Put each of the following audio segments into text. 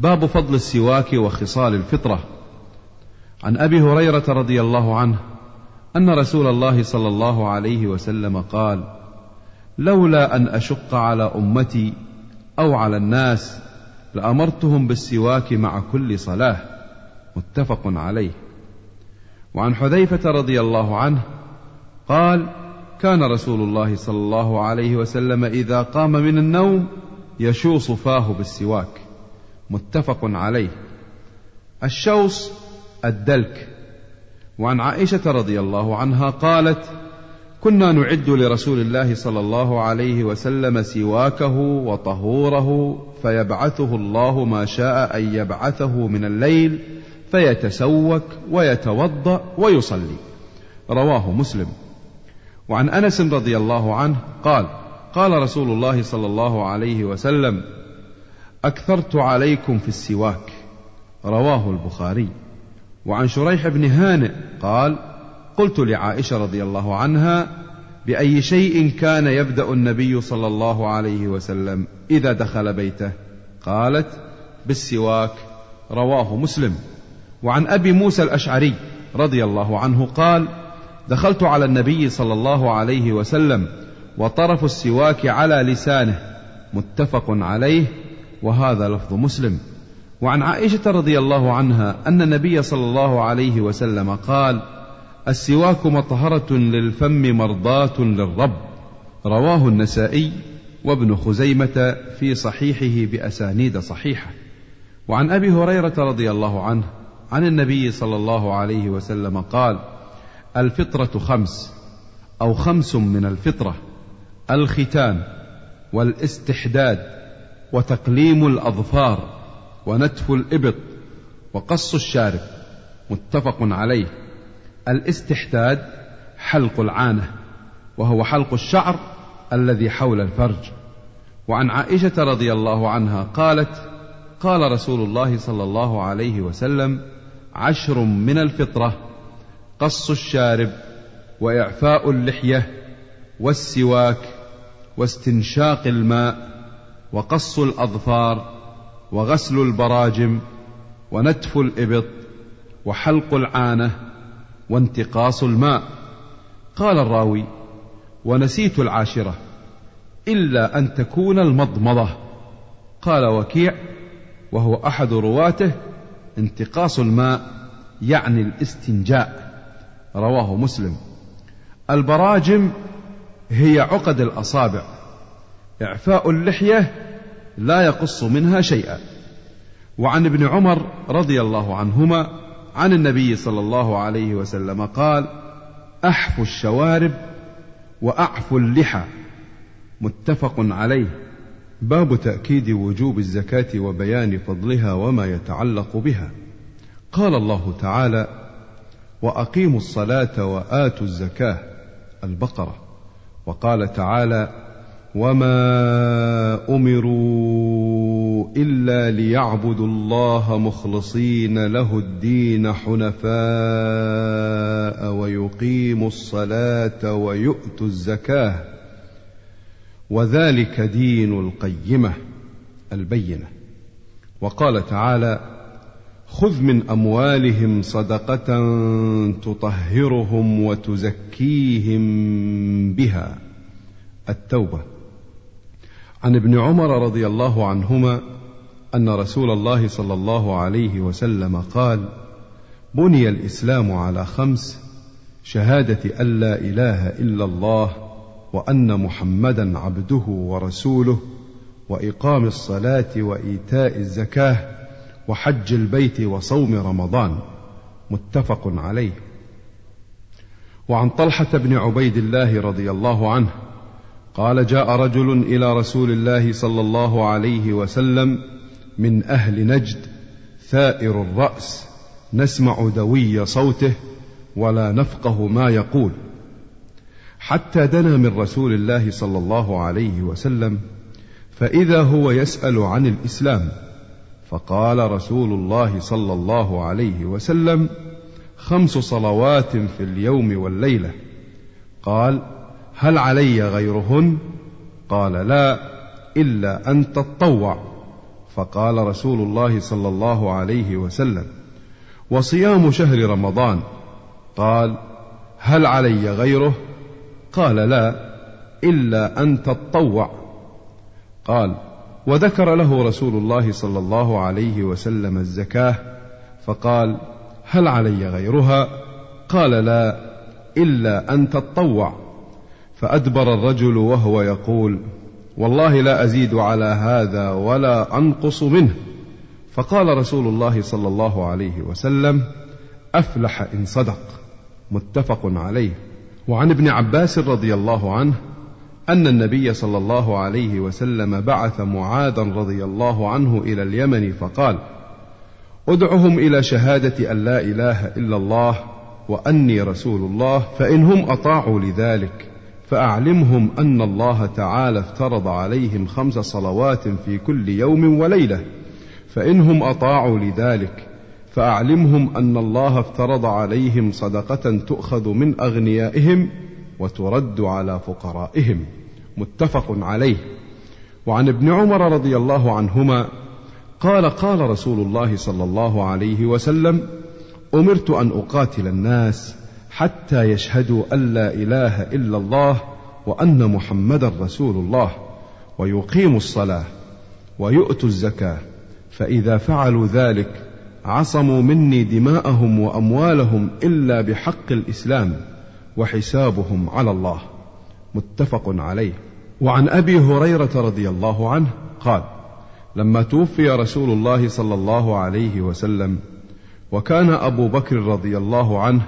باب فضل السواك وخصال الفطرة. عن أبي هريرة رضي الله عنه أن رسول الله صلى الله عليه وسلم قال لولا أن أشق على أمتي أو على الناس لأمرتهم بالسواك مع كل صلاة. متفق عليه. وعن حذيفة رضي الله عنه قال كان رسول الله صلى الله عليه وسلم إذا قام من النوم يشوص فاه بالسواك. متفق عليه. الشوص الدلك. وعن عائشة رضي الله عنها قالت كنا نعد لرسول الله صلى الله عليه وسلم سواكه وطهوره فيبعثه الله ما شاء أن يبعثه من الليل فيتسوك ويتوضأ ويصلي. رواه مسلم. وعن أنس رضي الله عنه قال قال رسول الله صلى الله عليه وسلم أكثرت عليكم في السواك. رواه البخاري. وعن شريح بن هانئ قال قلت لعائشة رضي الله عنها بأي شيء كان يبدأ النبي صلى الله عليه وسلم إذا دخل بيته؟ قالت بالسواك. رواه مسلم. وعن أبي موسى الأشعري رضي الله عنه قال دخلت على النبي صلى الله عليه وسلم وطرف السواك على لسانه متفق عليه وهذا لفظ مسلم. وعن عائشة رضي الله عنها أن النبي صلى الله عليه وسلم قال السواك مطهرة للفم مرضاة للرب. رواه النسائي وابن خزيمة في صحيحه بأسانيد صحيحة. وعن أبي هريرة رضي الله عنه عن النبي صلى الله عليه وسلم قال الفطرة خمس أو خمس من الفطرة الختان والإستحداد وتقليم الأظفار ونتف الإبط وقص الشارب متفق عليه. الاستحداد حلق العانة وهو حلق الشعر الذي حول الفرج. وعن عائشة رضي الله عنها قالت قال رسول الله صلى الله عليه وسلم عشر من الفطرة قص الشارب وإعفاء اللحية والسواك واستنشاق الماء. وقص الأظفار وغسل البراجم ونتف الإبط وحلق العانة وانتقاص الماء. قال الراوي ونسيت العاشرة إلا أن تكون المضمضة. قال وكيع وهو أحد رواته انتقاص الماء يعني الاستنجاء. رواه مسلم. البراجم هي عقد الأصابع. إعفاء اللحية لا يقص منها شيئا. وعن ابن عمر رضي الله عنهما عن النبي صلى الله عليه وسلم قال أحف الشوارب وأعف اللحى. متفق عليه. باب تأكيد وجوب الزكاة وبيان فضلها وما يتعلق بها. قال الله تعالى وأقيموا الصلاة وآتوا الزكاة. البقرة. وقال تعالى وما امروا الا ليعبدوا الله مخلصين له الدين حنفاء ويقيموا الصلاه ويؤتوا الزكاه. وذلك دين القيمه البينه. وقال تعالى خذ من اموالهم صدقه تطهرهم وتزكيهم بها. التوبه. عن ابن عمر رضي الله عنهما أن رسول الله صلى الله عليه وسلم قال بني الإسلام على خمس شهادة أن لا إله إلا الله وأن محمدا عبده ورسوله وإقام الصلاة وإيتاء الزكاة وحج البيت وصوم رمضان. متفق عليه. وعن طلحة بن عبيد الله رضي الله عنه قال جاء رجل إلى رسول الله صلى الله عليه وسلم من أهل نجد ثائر الرأس نسمع دوي صوته ولا نفقه ما يقول. حتى دنا من رسول الله صلى الله عليه وسلم فإذا هو يسأل عن الإسلام فقال رسول الله صلى الله عليه وسلم خمس صلوات في اليوم والليلة. قال هل علي غيرهن؟ قال لا إلا أن تطوع. فقال رسول الله صلى الله عليه وسلم وصيام شهر رمضان. قال هل علي غيره؟ قال لا إلا أن تطوع. قال وذكر له رسول الله صلى الله عليه وسلم الزكاة. فقال هل علي غيرها؟ قال لا إلا أن تطوع. فأدبر الرجل وهو يقول والله لا أزيد على هذا ولا أنقص منه. فقال رسول الله صلى الله عليه وسلم أفلح إن صدق. متفق عليه. وعن ابن عباس رضي الله عنه أن النبي صلى الله عليه وسلم بعث معاذا رضي الله عنه إلى اليمن فقال أدعهم إلى شهادة أن لا إله إلا الله وأني رسول الله فانهم أطاعوا لذلك. فأعلمهم أن الله تعالى افترض عليهم خمس صلوات في كل يوم وليلة فانهم أطاعوا لذلك فأعلمهم أن الله افترض عليهم صدقة تؤخذ من أغنيائهم وترد على فقرائهم. متفق عليه. وعن ابن عمر رضي الله عنهما قال قال رسول الله صلى الله عليه وسلم أمرت أن أقاتل الناس حتى يشهدوا أن لا إله إلا الله وأن محمدا رسول الله ويقيموا الصلاة ويؤتوا الزكاة. فإذا فعلوا ذلك عصموا مني دماءهم وأموالهم إلا بحق الإسلام وحسابهم على الله. متفق عليه. وعن أبي هريرة رضي الله عنه قال لما توفي رسول الله صلى الله عليه وسلم وكان أبو بكر رضي الله عنه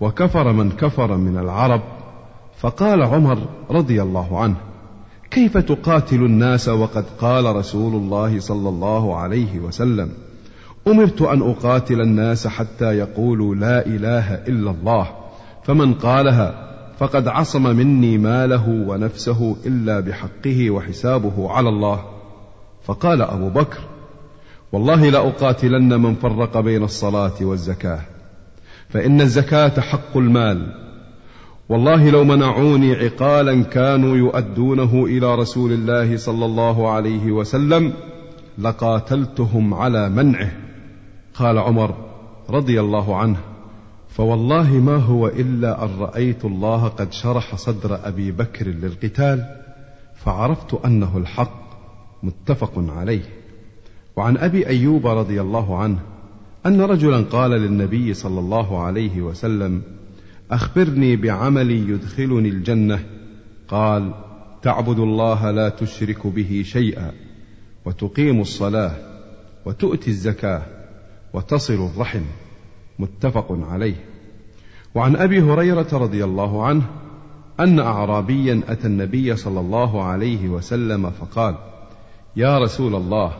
وكفر من كفر من العرب. فقال عمر رضي الله عنه كيف تقاتل الناس وقد قال رسول الله صلى الله عليه وسلم أمرت أن أقاتل الناس حتى يقولوا لا إله إلا الله فمن قالها فقد عصم مني ماله ونفسه إلا بحقه وحسابه على الله. فقال أبو بكر والله لأقاتلن من فرق بين الصلاة والزكاة. فإن الزكاة حق المال. والله لو منعوني عقالا كانوا يؤدونه إلى رسول الله صلى الله عليه وسلم لقاتلتهم على منعه. قال عمر رضي الله عنه فوالله ما هو إلا أن رأيت الله قد شرح صدر أبي بكر للقتال فعرفت أنه الحق. متفق عليه. وعن أبي أيوب رضي الله عنه أن رجلا قال للنبي صلى الله عليه وسلم أخبرني بعمل يدخلني الجنة. قال تعبد الله لا تشرك به شيئا وتقيم الصلاة وتؤتي الزكاة وتصل الرحم. متفق عليه. وعن أبي هريرة رضي الله عنه أن اعرابيا أتى النبي صلى الله عليه وسلم فقال يا رسول الله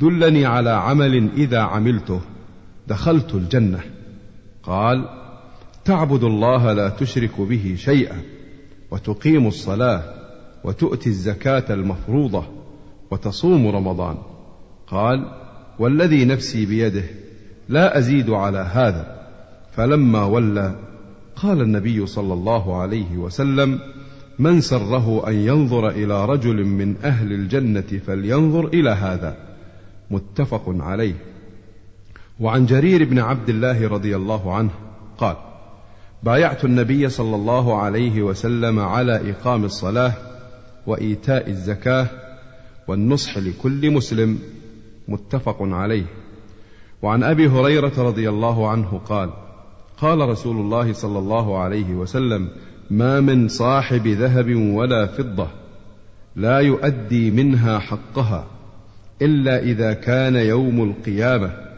دلني على عمل إذا عملته دخلت الجنة. قال تعبد الله لا تشرك به شيئا وتقيم الصلاة وتؤتي الزكاة المفروضة وتصوم رمضان. قال والذي نفسي بيده لا أزيد على هذا. فلما ولى قال النبي صلى الله عليه وسلم من سره أن ينظر إلى رجل من أهل الجنة فلينظر إلى هذا. متفق عليه. وعن جرير بن عبد الله رضي الله عنه قال بايعت النبي صلى الله عليه وسلم على إقام الصلاة وإيتاء الزكاة والنصح لكل مسلم متفق عليه. وعن أبي هريرة رضي الله عنه قال قال رسول الله صلى الله عليه وسلم ما من صاحب ذهب ولا فضة لا يؤدي منها حقها إلا إذا كان يوم القيامة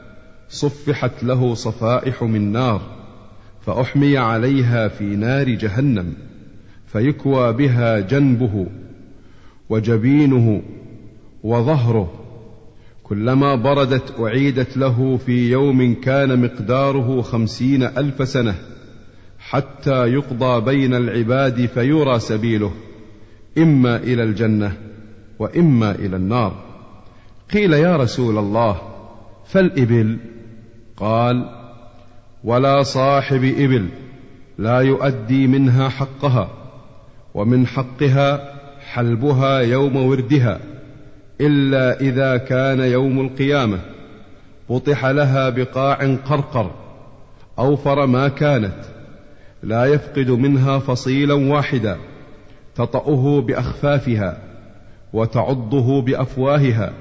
صفحت له صفائح من نار فأحمي عليها في نار جهنم فيكوى بها جنبه وجبينه وظهره. كلما بردت أعيدت له في يوم كان مقداره خمسين ألف سنة حتى يقضى بين العباد فيرى سبيله إما إلى الجنة وإما إلى النار. قيل يا رسول الله فالإبل قال ولا صاحب إبل لا يؤدي منها حقها ومن حقها حلبها يوم وردها إلا إذا كان يوم القيامة بطح لها بقاع قرقر أوفر ما كانت لا يفقد منها فصيلا واحدا تطأه بأخفافها وتعضه بأفواهها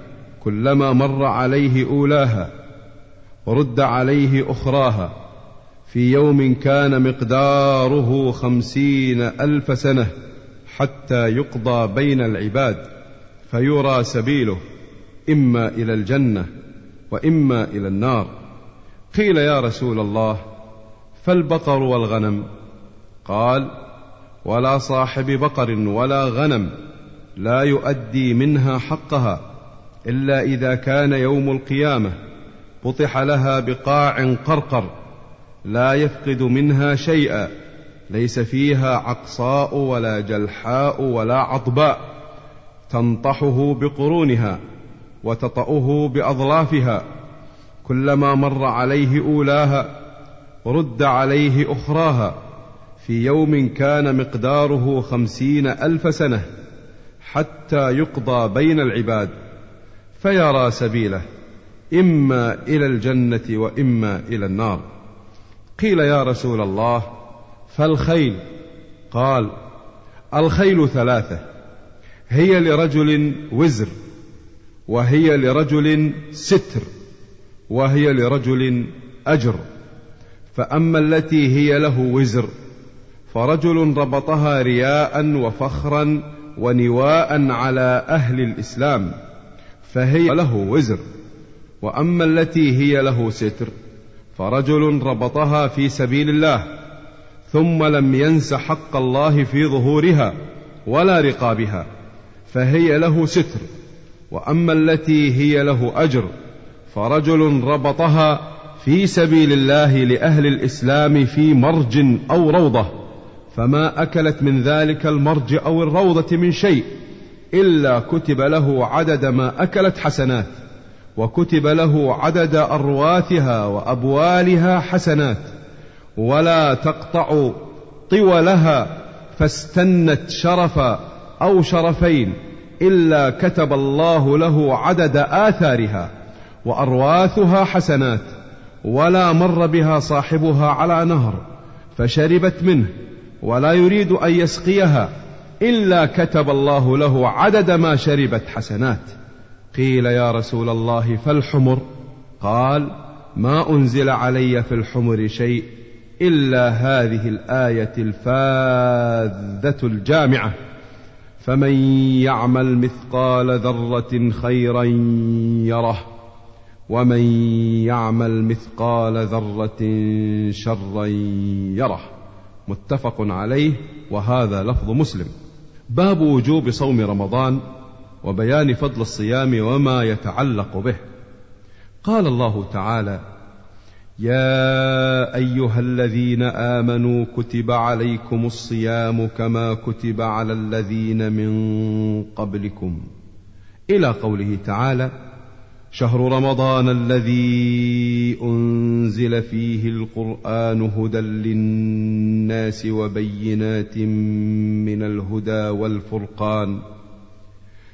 كلما مر عليه أولاها. رد عليه أخراها. في يوم كان مقداره خمسين ألف سنة حتى يقضى بين العباد فيرى سبيله إما إلى الجنة وإما إلى النار. قيل يا رسول الله فالبقر والغنم؟ قال ولا صاحب بقر ولا غنم لا يؤدي منها حقها إلا إذا كان يوم القيامة. بطح لها بقاع قرقر لا يفقد منها شيئا ليس فيها عقصاء ولا جلحاء ولا عطباء تنطحه بقرونها وتطأه بأظلافها كلما مر عليه أولاها رد عليه أخراها في يوم كان مقداره خمسين ألف سنة حتى يقضى بين العباد فيرى سبيله إما إلى الجنة وإما إلى النار. قيل يا رسول الله فالخيل؟ قال الخيل ثلاثة هي لرجل وزر وهي لرجل ستر وهي لرجل أجر. فأما التي هي له وزر فرجل ربطها رياء وفخرا ونواء على أهل الإسلام فهي له وزر. وأما التي هي له ستر فرجل ربطها في سبيل الله ثم لم ينس حق الله في ظهورها ولا رقابها فهي له ستر. وأما التي هي له أجر فرجل ربطها في سبيل الله لأهل الإسلام في مرج أو روضة فما أكلت من ذلك المرج أو الروضة من شيء إلا كتب له عدد ما أكلت حسنات. وكتب له عدد أرواثها وأبوالها حسنات ولا تقطع طولها فاستنت شرفا أو شرفين إلا كتب الله له عدد آثارها وأرواثها حسنات ولا مر بها صاحبها على نهر فشربت منه ولا يريد أن يسقيها إلا كتب الله له عدد ما شربت حسنات. قيل يا رسول الله فالحمر. قال ما أنزل علي في الحمر شيء إلا هذه الآية الفاذة الجامعة. فمن يعمل مثقال ذرة خيرا يره ومن يعمل مثقال ذرة شرا يره. متفق عليه وهذا لفظ مسلم. باب وجوب صوم رمضان. وبيان فضل الصيام وما يتعلق به. قال الله تعالى يا أيها الذين آمنوا كتب عليكم الصيام كما كتب على الذين من قبلكم. إلى قوله تعالى شهر رمضان الذي أنزل فيه القرآن هدى للناس وبينات من الهدى والفرقان.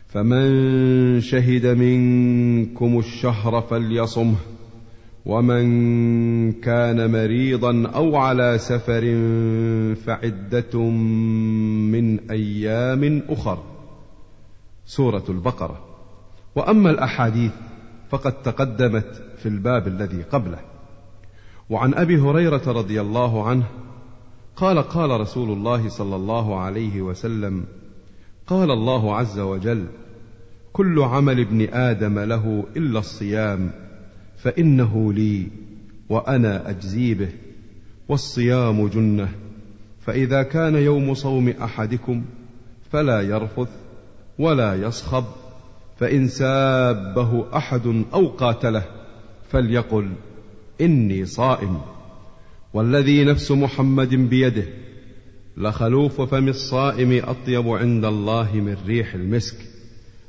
فمن شهد منكم الشهر فليصمه ومن كان مريضا أو على سفر فعدة من أيام أخر. سورة البقرة. وأما الأحاديث فقد تقدمت في الباب الذي قبله. وعن أبي هريرة رضي الله عنه قال قال رسول الله صلى الله عليه وسلم قال الله عز وجل كل عمل ابن آدم له إلا الصيام فإنه لي وأنا أجزي به والصيام جنة فإذا كان يوم صوم أحدكم فلا يرفث ولا يصخب فإن سابه أحد أو قاتله فليقل إني صائم والذي نفس محمد بيده لخلوف فم الصائم أطيب عند الله من ريح المسك.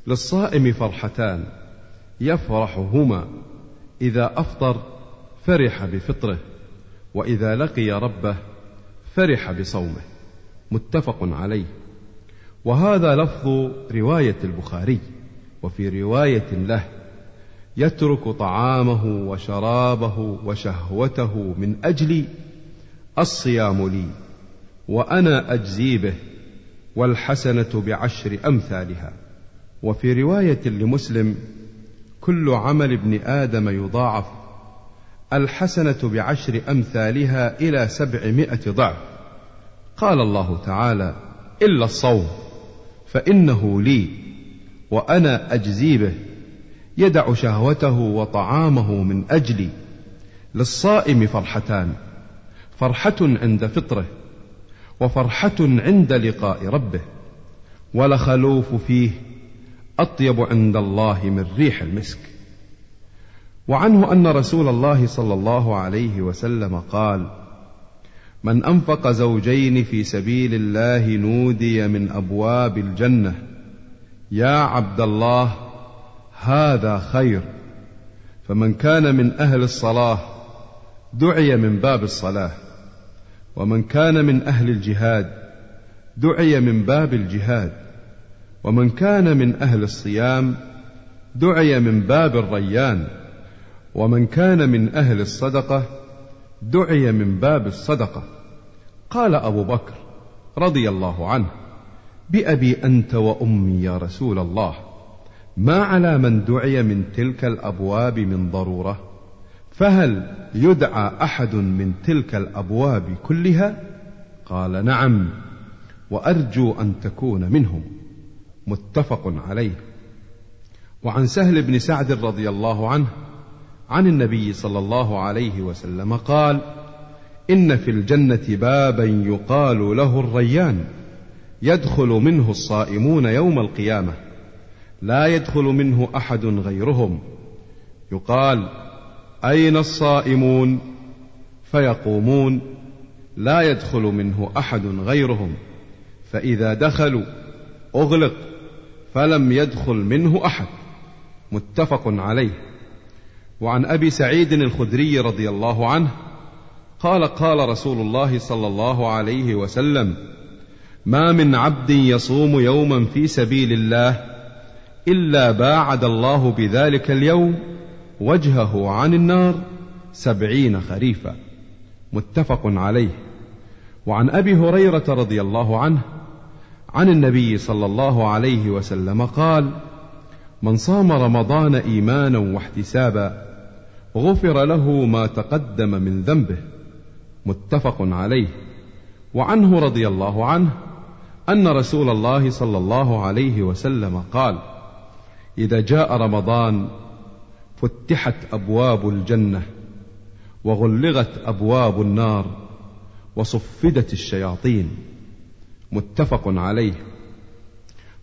للصائم فرحتان يفرحهما. إذا أفطر فرح بفطره. وإذا لقي ربه فرح بصومه. متفق عليه. وهذا لفظ رواية البخاري. وفي رواية له يترك طعامه وشرابه وشهوته من أجلي الصيام لي. وأنا أجزي به والحسنة بعشر أمثالها. وفي رواية لمسلم كل عمل ابن آدم يضاعف. الحسنة بعشر أمثالها إلى سبعمائة ضعف. قال الله تعالى إلا الصوم فإنه لي وأنا أجزي به. يدع شهوته وطعامه من أجلي. للصائم فرحتان فرحة عند فطره. وفرحة عند لقاء ربه ولخلوف فيه أطيب عند الله من ريح المسك. وعنه أن رسول الله صلى الله عليه وسلم قال من أنفق زوجين في سبيل الله نودي من أبواب الجنة. يا عبد الله هذا خير. فمن كان من أهل الصلاة دعي من باب الصلاة. ومن كان من أهل الجهاد دعي من باب الجهاد ومن كان من أهل الصيام دعي من باب الريان ومن كان من أهل الصدقة دعي من باب الصدقة. قال أبو بكر رضي الله عنه بأبي أنت وأمي يا رسول الله ما على من دعي من تلك الأبواب من ضرورة؟ فهل يدعى أحد من تلك الأبواب كلها؟ قال نعم وأرجو أن تكون منهم. متفق عليه. وعن سهل بن سعد رضي الله عنه عن النبي صلى الله عليه وسلم قال إن في الجنة بابا يقال له الريان يدخل منه الصائمون يوم القيامة لا يدخل منه أحد غيرهم. يقال أين الصائمون؟ فيقومون لا يدخل منه أحد غيرهم. فإذا دخلوا أغلق فلم يدخل منه أحد. متفق عليه. وعن أبي سعيد الخدري رضي الله عنه قال قال رسول الله صلى الله عليه وسلم ما من عبد يصوم يوما في سبيل الله إلا باعد الله بذلك اليوم وجهه عن النار سبعين خريفا متفق عليه. وعن أبي هريرة رضي الله عنه عن النبي صلى الله عليه وسلم قال من صام رمضان إيمانا واحتسابا غفر له ما تقدم من ذنبه. متفق عليه. وعنه رضي الله عنه أن رسول الله صلى الله عليه وسلم قال إذا جاء رمضان فتحت أبواب الجنة وغلغت أبواب النار وصفدت الشياطين. متفق عليه.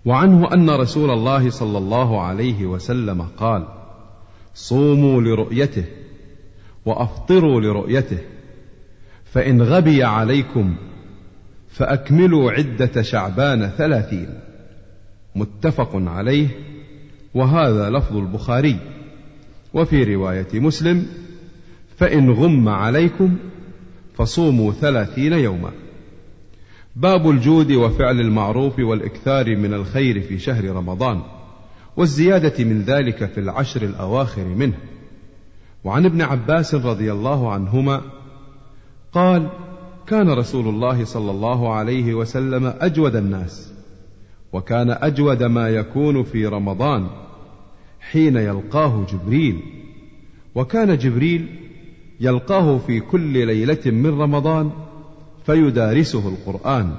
وعنه أن رسول الله صلى الله عليه وسلم قال صوموا لرؤيته وأفطروا لرؤيته فإن غبي عليكم فأكملوا عدة شعبان ثلاثين. متفق عليه. وهذا لفظ البخاري. وفي رواية مسلم فإن غم عليكم فصوموا ثلاثين يوما. باب الجود وفعل المعروف والإكثار من الخير في شهر رمضان والزيادة من ذلك في العشر الأواخر منه. وعن ابن عباس رضي الله عنهما قال كان رسول الله صلى الله عليه وسلم أجود الناس وكان أجود ما يكون في رمضان حين يلقاه جبريل. وكان جبريل يلقاه في كل ليلة من رمضان فيدارسه القرآن.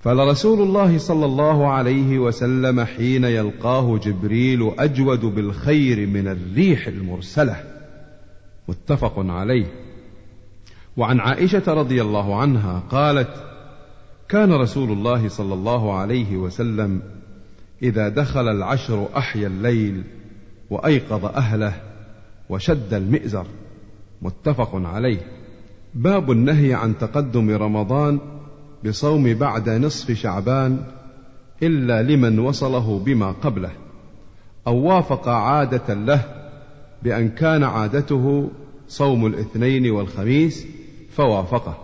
فلرسول الله صلى الله عليه وسلم حين يلقاه جبريل أجود بالخير من الريح المرسلة. متفق عليه. وعن عائشة رضي الله عنها قالت كان رسول الله صلى الله عليه وسلم إذا دخل العشر أحيا الليل وأيقظ أهله وشد المئزر متفق عليه. باب النهي عن تقدم رمضان بصوم بعد نصف شعبان إلا لمن وصله بما قبله أو وافق عادة له بأن كان عادته صوم الاثنين والخميس فوافقه.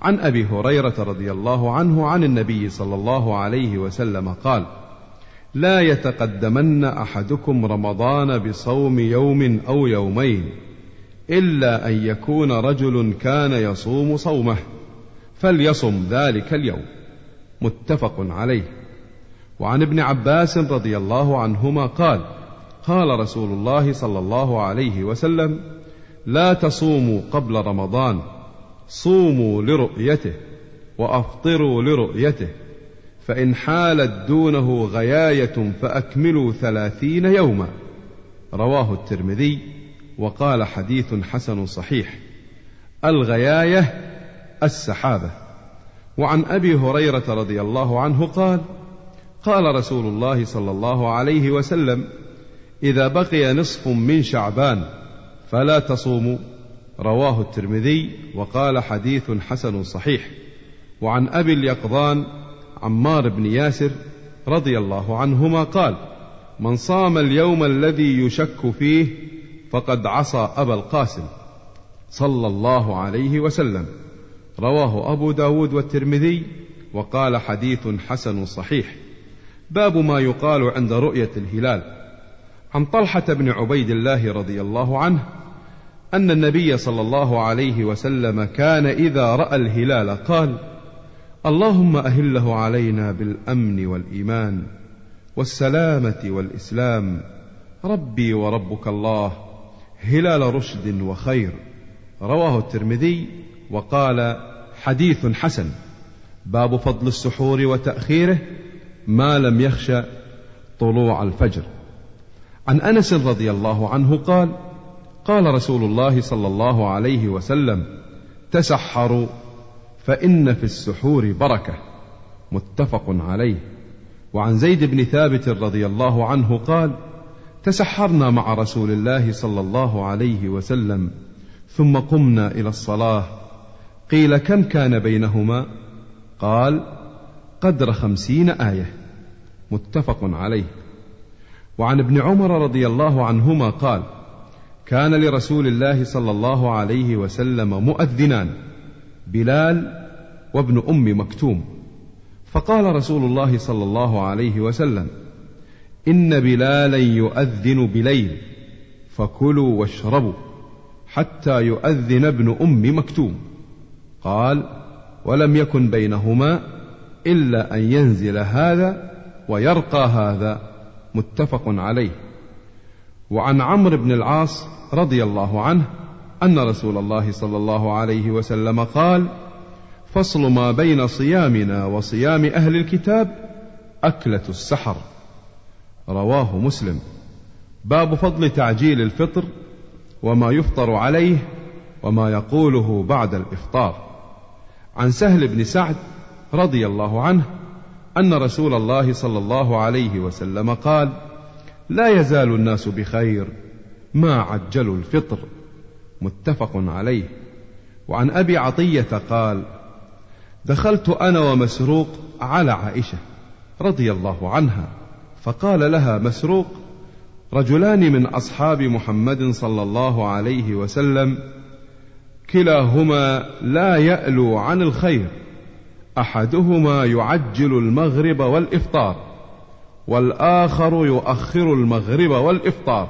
عن أبي هريرة رضي الله عنه عن النبي صلى الله عليه وسلم قال لا يتقدمن أحدكم رمضان بصوم يوم أو يومين إلا أن يكون رجل كان يصوم صومه فليصم ذلك اليوم. متفق عليه. وعن ابن عباس رضي الله عنهما قال قال رسول الله صلى الله عليه وسلم لا تصوموا قبل رمضان صوموا لرؤيته وأفطروا لرؤيته. فإن حالت دونه غياية فأكملوا ثلاثين يوما. رواه الترمذي وقال حديث حسن صحيح. الغياية السحابة. وعن أبي هريرة رضي الله عنه قال قال رسول الله صلى الله عليه وسلم إذا بقي نصف من شعبان فلا تصوموا. رواه الترمذي وقال حديث حسن صحيح. وعن أبي اليقظان عمار بن ياسر رضي الله عنهما قال من صام اليوم الذي يشك فيه فقد عصى أبا القاسم صلى الله عليه وسلم. رواه أبو داود والترمذي وقال حديث حسن صحيح. باب ما يقال عند رؤية الهلال. عن طلحة بن عبيد الله رضي الله عنه أن النبي صلى الله عليه وسلم كان إذا رأى الهلال قال اللهم أهله علينا بالأمن والإيمان والسلامة والإسلام. ربي وربك الله هلال رشد وخير. رواه الترمذي وقال حديث حسن. باب فضل السحور وتأخيره ما لم يخش طلوع الفجر. عن أنس رضي الله عنه قال قال رسول الله صلى الله عليه وسلم تسحروا فإن في السحور بركة متفق عليه. وعن زيد بن ثابت رضي الله عنه قال تسحرنا مع رسول الله صلى الله عليه وسلم ثم قمنا إلى الصلاة. قيل كم كان بينهما؟ قال قدر خمسين آية. متفق عليه. وعن ابن عمر رضي الله عنهما قال كان لرسول الله صلى الله عليه وسلم مؤذنان. بلال وابن أم مكتوم. فقال رسول الله صلى الله عليه وسلم إن بلالا يؤذن بليل فكلوا واشربوا حتى يؤذن ابن أم مكتوم. قال ولم يكن بينهما إلا أن ينزل هذا ويرقى هذا متفق عليه. وعن عمرو بن العاص رضي الله عنه أن رسول الله صلى الله عليه وسلم قال فصل ما بين صيامنا وصيام أهل الكتاب أكلة السحر. رواه مسلم. باب فضل تعجيل الفطر وما يفطر عليه وما يقوله بعد الإفطار. عن سهل بن سعد رضي الله عنه أن رسول الله صلى الله عليه وسلم قال لا يزال الناس بخير ما عجلوا الفطر. متفق عليه. وعن أبي عطية قال دخلت أنا ومسروق على عائشة رضي الله عنها فقال لها مسروق رجلان من أصحاب محمد صلى الله عليه وسلم كلاهما لا يألو عن الخير أحدهما يعجل المغرب والإفطار والآخر يؤخر المغرب والإفطار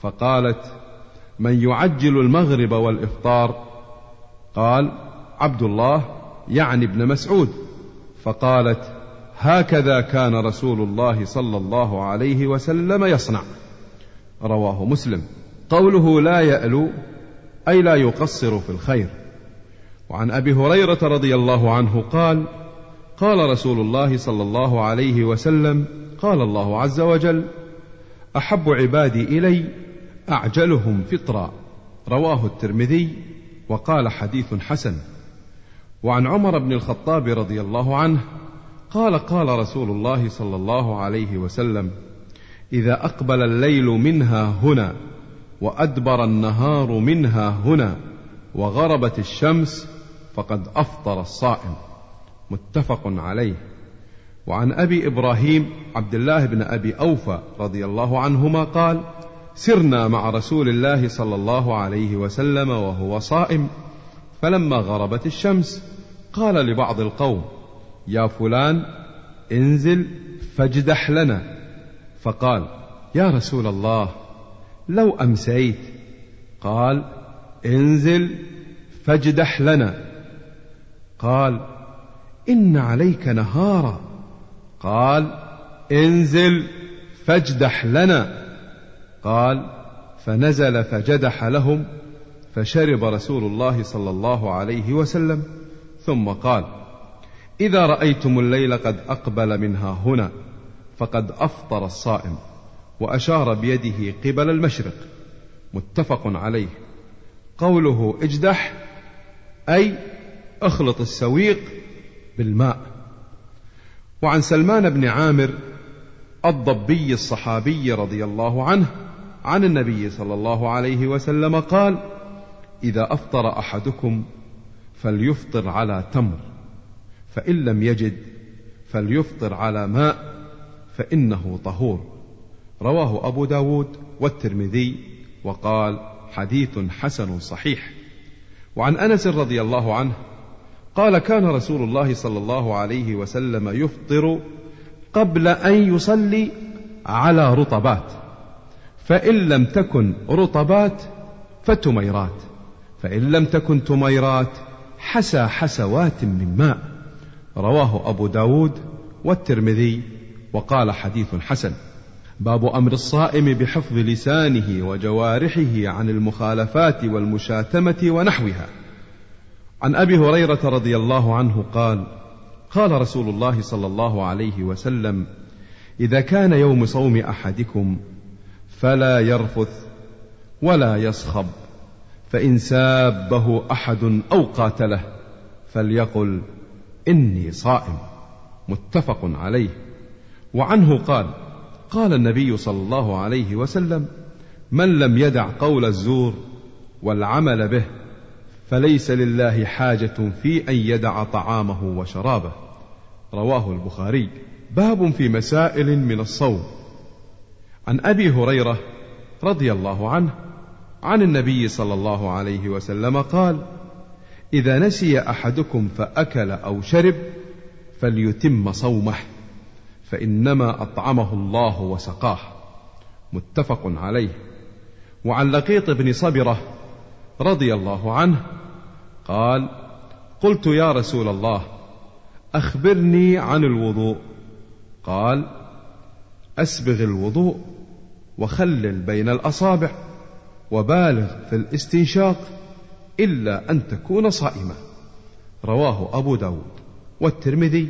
فقالت من يعجل المغرب والإفطار. قال عبد الله يعني ابن مسعود. فقالت هكذا كان رسول الله صلى الله عليه وسلم يصنع. رواه مسلم. قوله لا يألو أي لا يقصر في الخير. وعن أبي هريرة رضي الله عنه قال قال رسول الله صلى الله عليه وسلم قال الله عز وجل أحب عبادي إلي أعجلهم فطرا. رواه الترمذي وقال حديث حسن. وعن عمر بن الخطاب رضي الله عنه قال قال رسول الله صلى الله عليه وسلم إذا أقبل الليل منها هنا وأدبر النهار منها هنا وغربت الشمس فقد أفطر الصائم. متفق عليه. وعن أبي إبراهيم عبد الله بن أبي أوفى رضي الله عنهما قال سرنا مع رسول الله صلى الله عليه وسلم وهو صائم. فلما غربت الشمس قال لبعض القوم يا فلان انزل فاجدح لنا. فقال يا رسول الله لو أمسيت. قال انزل فاجدح لنا. قال إن عليك نهارا. قال انزل فاجدح لنا. قال فنزل فجدح لهم فشرب رسول الله صلى الله عليه وسلم ثم قال إذا رأيتم الليل قد أقبل منها هنا فقد أفطر الصائم وأشار بيده قبل المشرق. متفق عليه. قوله اجدح أي اخلط السويق بالماء. وعن سلمان بن عامر الضبي الصحابي رضي الله عنه عن النبي صلى الله عليه وسلم قال إذا أفطر أحدكم فليفطر على تمر فإن لم يجد فليفطر على ماء فإنه طهور. رواه أبو داود والترمذي وقال حديث حسن صحيح. وعن أنس رضي الله عنه قال كان رسول الله صلى الله عليه وسلم يفطر قبل أن يصلي على رطبات. فإن لم تكن رطبات فتميرات. فإن لم تكن تميرات حسى حسوات من ماء. رواه أبو داود والترمذي وقال حديث حسن. باب أمر الصائم بحفظ لسانه وجوارحه عن المخالفات والمشاتمة ونحوها. عن أبي هريرة رضي الله عنه قال قال رسول الله صلى الله عليه وسلم إذا كان يوم صوم أحدكم فلا يرفث ولا يصخب فإن سابه أحد أو قاتله فليقل إني صائم متفق عليه. وعنه قال قال النبي صلى الله عليه وسلم من لم يدع قول الزور والعمل به فليس لله حاجة في أن يدع طعامه وشرابه. رواه البخاري. باب في مسائل من الصوم. عن أبي هريرة رضي الله عنه عن النبي صلى الله عليه وسلم قال إذا نسي أحدكم فأكل أو شرب فليتم صومه فإنما أطعمه الله وسقاه. متفق عليه. وعن لقيط بن صبرة رضي الله عنه قال قلت يا رسول الله أخبرني عن الوضوء. قال أسبغ الوضوء. وخلل بين الأصابع وبالغ في الاستنشاق إلا أن تكون صائما رواه أبو داود والترمذي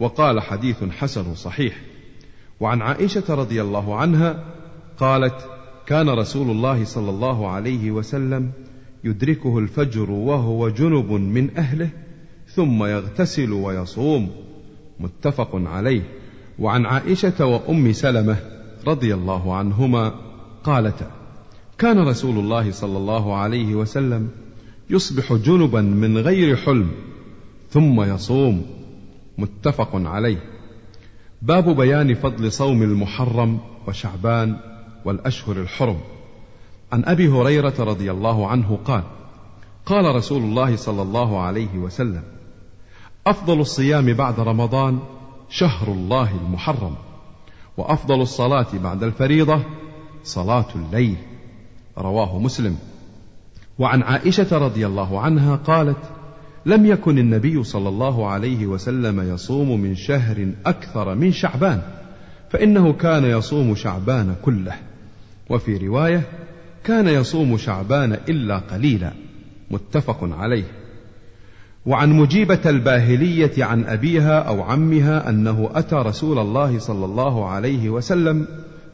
وقال حديث حسن صحيح. وعن عائشة رضي الله عنها قالت كان رسول الله صلى الله عليه وسلم يدركه الفجر وهو جنب من أهله ثم يغتسل ويصوم. متفق عليه. وعن عائشة وأم سلمة رضي الله عنهما قالتا كان رسول الله صلى الله عليه وسلم يصبح جنبا من غير حلم ثم يصوم. متفق عليه. باب بيان فضل صوم المحرم وشعبان والأشهر الحرم. عن أبي هريرة رضي الله عنه قال قال رسول الله صلى الله عليه وسلم أفضل الصيام بعد رمضان شهر الله المحرم. وأفضل الصلاة بعد الفريضة صلاة الليل. رواه مسلم. وعن عائشة رضي الله عنها قالت لم يكن النبي صلى الله عليه وسلم يصوم من شهر أكثر من شعبان فإنه كان يصوم شعبان كله. وفي رواية كان يصوم شعبان إلا قليلا. متفق عليه. وعن مجيبة الباهلية عن أبيها أو عمها أنه أتى رسول الله صلى الله عليه وسلم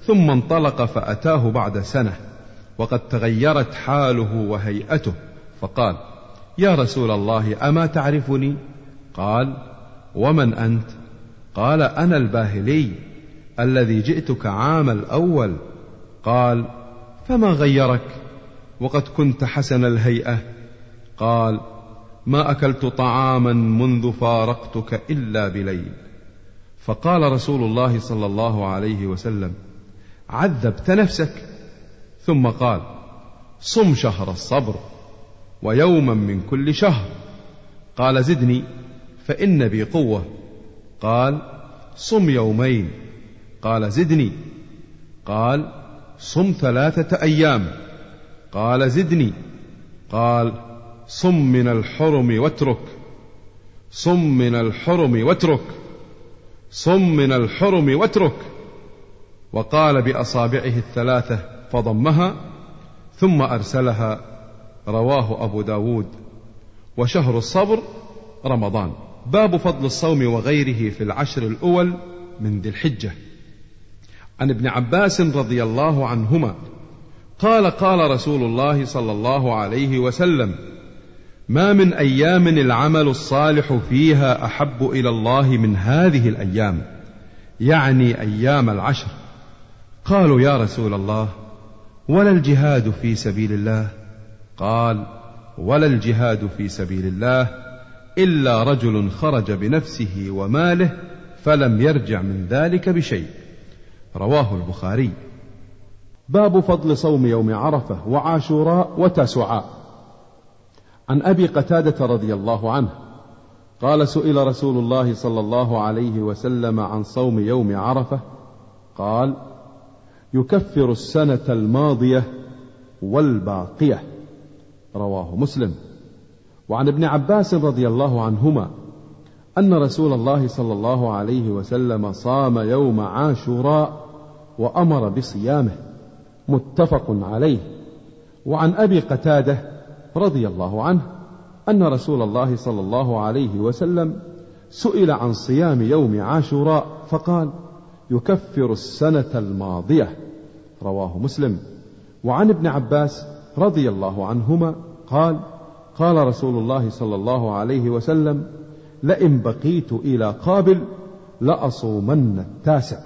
ثم انطلق فأتاه بعد سنة وقد تغيرت حاله وهيئته فقال يا رسول الله أما تعرفني؟ قال ومن أنت؟ قال أنا الباهلي الذي جئتك عام الأول. قال فما غيرك؟ وقد كنت حسن الهيئة. قال ما أكلت طعاما منذ فارقتك إلا بليل. فقال رسول الله صلى الله عليه وسلم عذبت نفسك. ثم قال صم شهر الصبر ويوما من كل شهر. قال زدني فإن بي قوة. قال صم يومين. قال زدني. قال صم ثلاثة أيام. قال زدني. قال صم من الحرم واترك. صم من الحرم واترك. صم من الحرم واترك. وقال بأصابعه الثلاثة فضمها ثم أرسلها. رواه أبو داود. وشهر الصبر رمضان. باب فضل الصوم وغيره في العشر الأول من ذي الحجة. عن ابن عباس رضي الله عنهما قال قال رسول الله صلى الله عليه وسلم ما من أيام العمل الصالح فيها أحب إلى الله من هذه الأيام يعني أيام العشر. قالوا يا رسول الله ولا الجهاد في سبيل الله؟ قال ولا الجهاد في سبيل الله إلا رجل خرج بنفسه وماله فلم يرجع من ذلك بشيء. رواه البخاري. باب فضل صوم يوم عرفة وعاشوراء وتاسعاء عن أبي قتادة رضي الله عنه قال سئل رسول الله صلى الله عليه وسلم عن صوم يوم عرفة قال يكفر السنة الماضية والباقية. رواه مسلم. وعن ابن عباس رضي الله عنهما أن رسول الله صلى الله عليه وسلم صام يوم عاشوراء وأمر بصيامه متفق عليه. وعن أبي قتادة رضي الله عنه أن رسول الله صلى الله عليه وسلم سئل عن صيام يوم عاشوراء فقال يكفر السنة الماضية. رواه مسلم. وعن ابن عباس رضي الله عنهما قال قال رسول الله صلى الله عليه وسلم لئن بقيت إلى قابل لأصومن التاسع.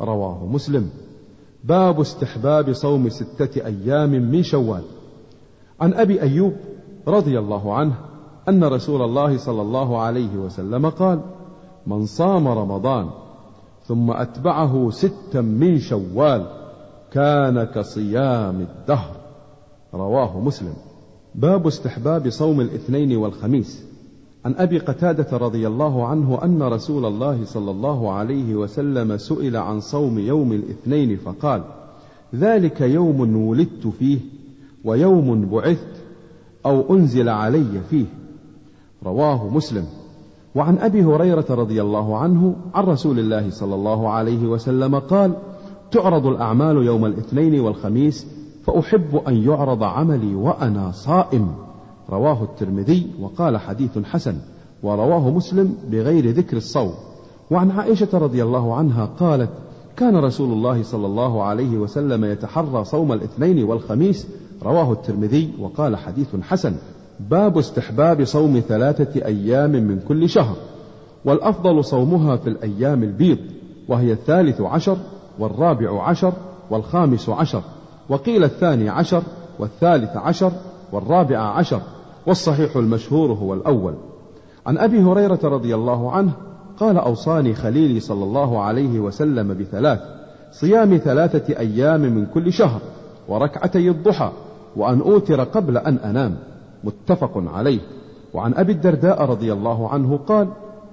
رواه مسلم. باب استحباب صوم ستة أيام من شوال. عن أبي أيوب رضي الله عنه أن رسول الله صلى الله عليه وسلم قال من صام رمضان ثم أتبعه ستا من شوال كان كصيام الدهر رواه مسلم. باب استحباب صوم الاثنين والخميس. عن أبي قتادة رضي الله عنه أن رسول الله صلى الله عليه وسلم سئل عن صوم يوم الاثنين فقال ذلك يوم ولدت فيه ويوم بعثت أو أنزل علي فيه. رواه مسلم. وعن أبي هريرة رضي الله عنه عن رسول الله صلى الله عليه وسلم قال تعرض الأعمال يوم الاثنين والخميس فأحب أن يعرض عملي وأنا صائم. رواه الترمذي وقال حديث حسن ورواه مسلم بغير ذكر الصوم. وعن عائشة رضي الله عنها قالت كان رسول الله صلى الله عليه وسلم يتحرى صوم الاثنين والخميس رواه الترمذي وقال حديث حسن باب استحباب صوم ثلاثة أيام من كل شهر والأفضل صومها في الأيام البيض وهي الثالث عشر والرابع عشر والخامس عشر وقيل الثاني عشر والثالث عشر والرابع عشر والصحيح المشهور هو الأول. عن أبي هريرة رضي الله عنه قال أوصاني خليلي صلى الله عليه وسلم بثلاث صيام ثلاثة أيام من كل شهر وركعتي الضحى. وأن أوتر قبل أن أنام متفق عليه. وعن أبي الدرداء رضي الله عنه قال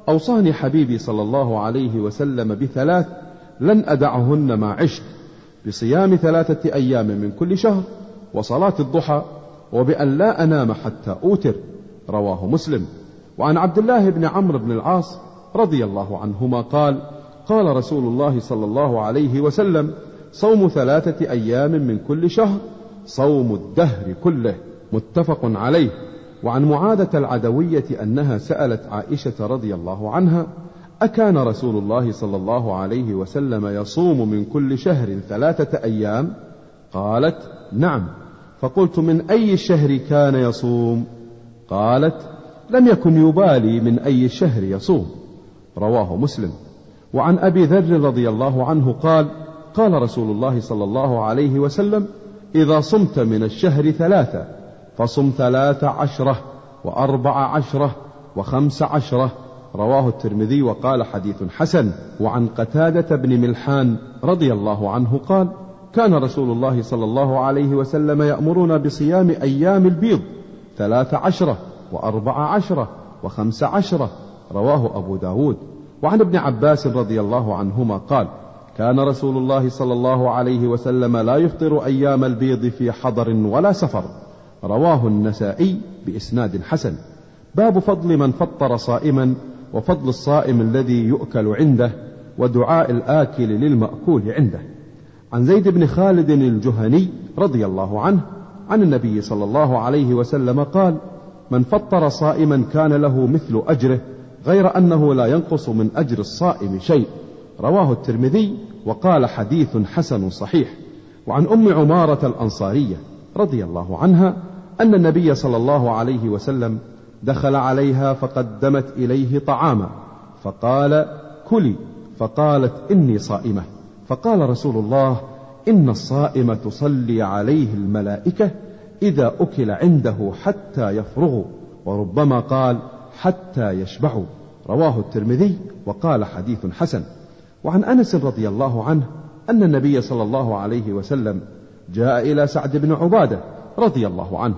أوصاني حبيبي صلى الله عليه وسلم بثلاث لن أدعهن ما عشت بصيام ثلاثة أيام من كل شهر وصلاة الضحى وبأن لا أنام حتى أوتر. رواه مسلم. وعن عبد الله بن عمرو بن العاص رضي الله عنهما قال قال رسول الله صلى الله عليه وسلم صوم ثلاثة أيام من كل شهر صوم الدهر كله متفق عليه. وعن معاذة العدوية أنها سألت عائشة رضي الله عنها أكان رسول الله صلى الله عليه وسلم يصوم من كل شهر ثلاثة أيام؟ قالت نعم. فقلت من أي الشهر كان يصوم؟ قالت لم يكن يبالي من أي الشهر يصوم. رواه مسلم. وعن أبي ذر رضي الله عنه قال قال رسول الله صلى الله عليه وسلم إذا صمت من الشهر ثلاثة فصم ثلاث عشرة وأربع عشرة وخمس عشرة. رواه الترمذي وقال حديث حسن. وعن قتادة بن ملحان رضي الله عنه قال كان رسول الله صلى الله عليه وسلم يأمرنا بصيام أيام البيض ثلاث عشرة وأربع عشرة وخمس عشرة. رواه أبو داود. وعن ابن عباس رضي الله عنهما قال كان رسول الله صلى الله عليه وسلم لا يفطر أيام البيض في حضر ولا سفر. رواه النسائي بإسناد حسن. باب فضل من فطر صائما وفضل الصائم الذي يؤكل عنده ودعاء الآكل للمأكول عنده. عن زيد بن خالد الجهني رضي الله عنه عن النبي صلى الله عليه وسلم قال من فطر صائما كان له مثل أجره غير أنه لا ينقص من أجر الصائم شيء. رواه الترمذي وقال حديث حسن صحيح. وعن أم عمارة الأنصارية رضي الله عنها أن النبي صلى الله عليه وسلم دخل عليها فقدمت إليه طعاما. فقال كلي فقالت إني صائمة فقال رسول الله إن الصائم تصلي عليه الملائكة إذا أكل عنده حتى يفرغوا وربما قال حتى يشبعوا رواه الترمذي وقال حديث حسن. وعن أنس رضي الله عنه أن النبي صلى الله عليه وسلم جاء إلى سعد بن عبادة رضي الله عنه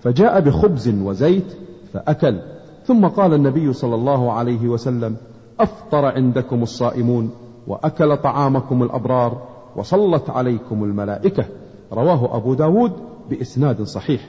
فجاء بخبز وزيت فأكل ثم قال النبي صلى الله عليه وسلم أفطر عندكم الصائمون وأكل طعامكم الأبرار وصلت عليكم الملائكة رواه أبو داود بإسناد صحيح.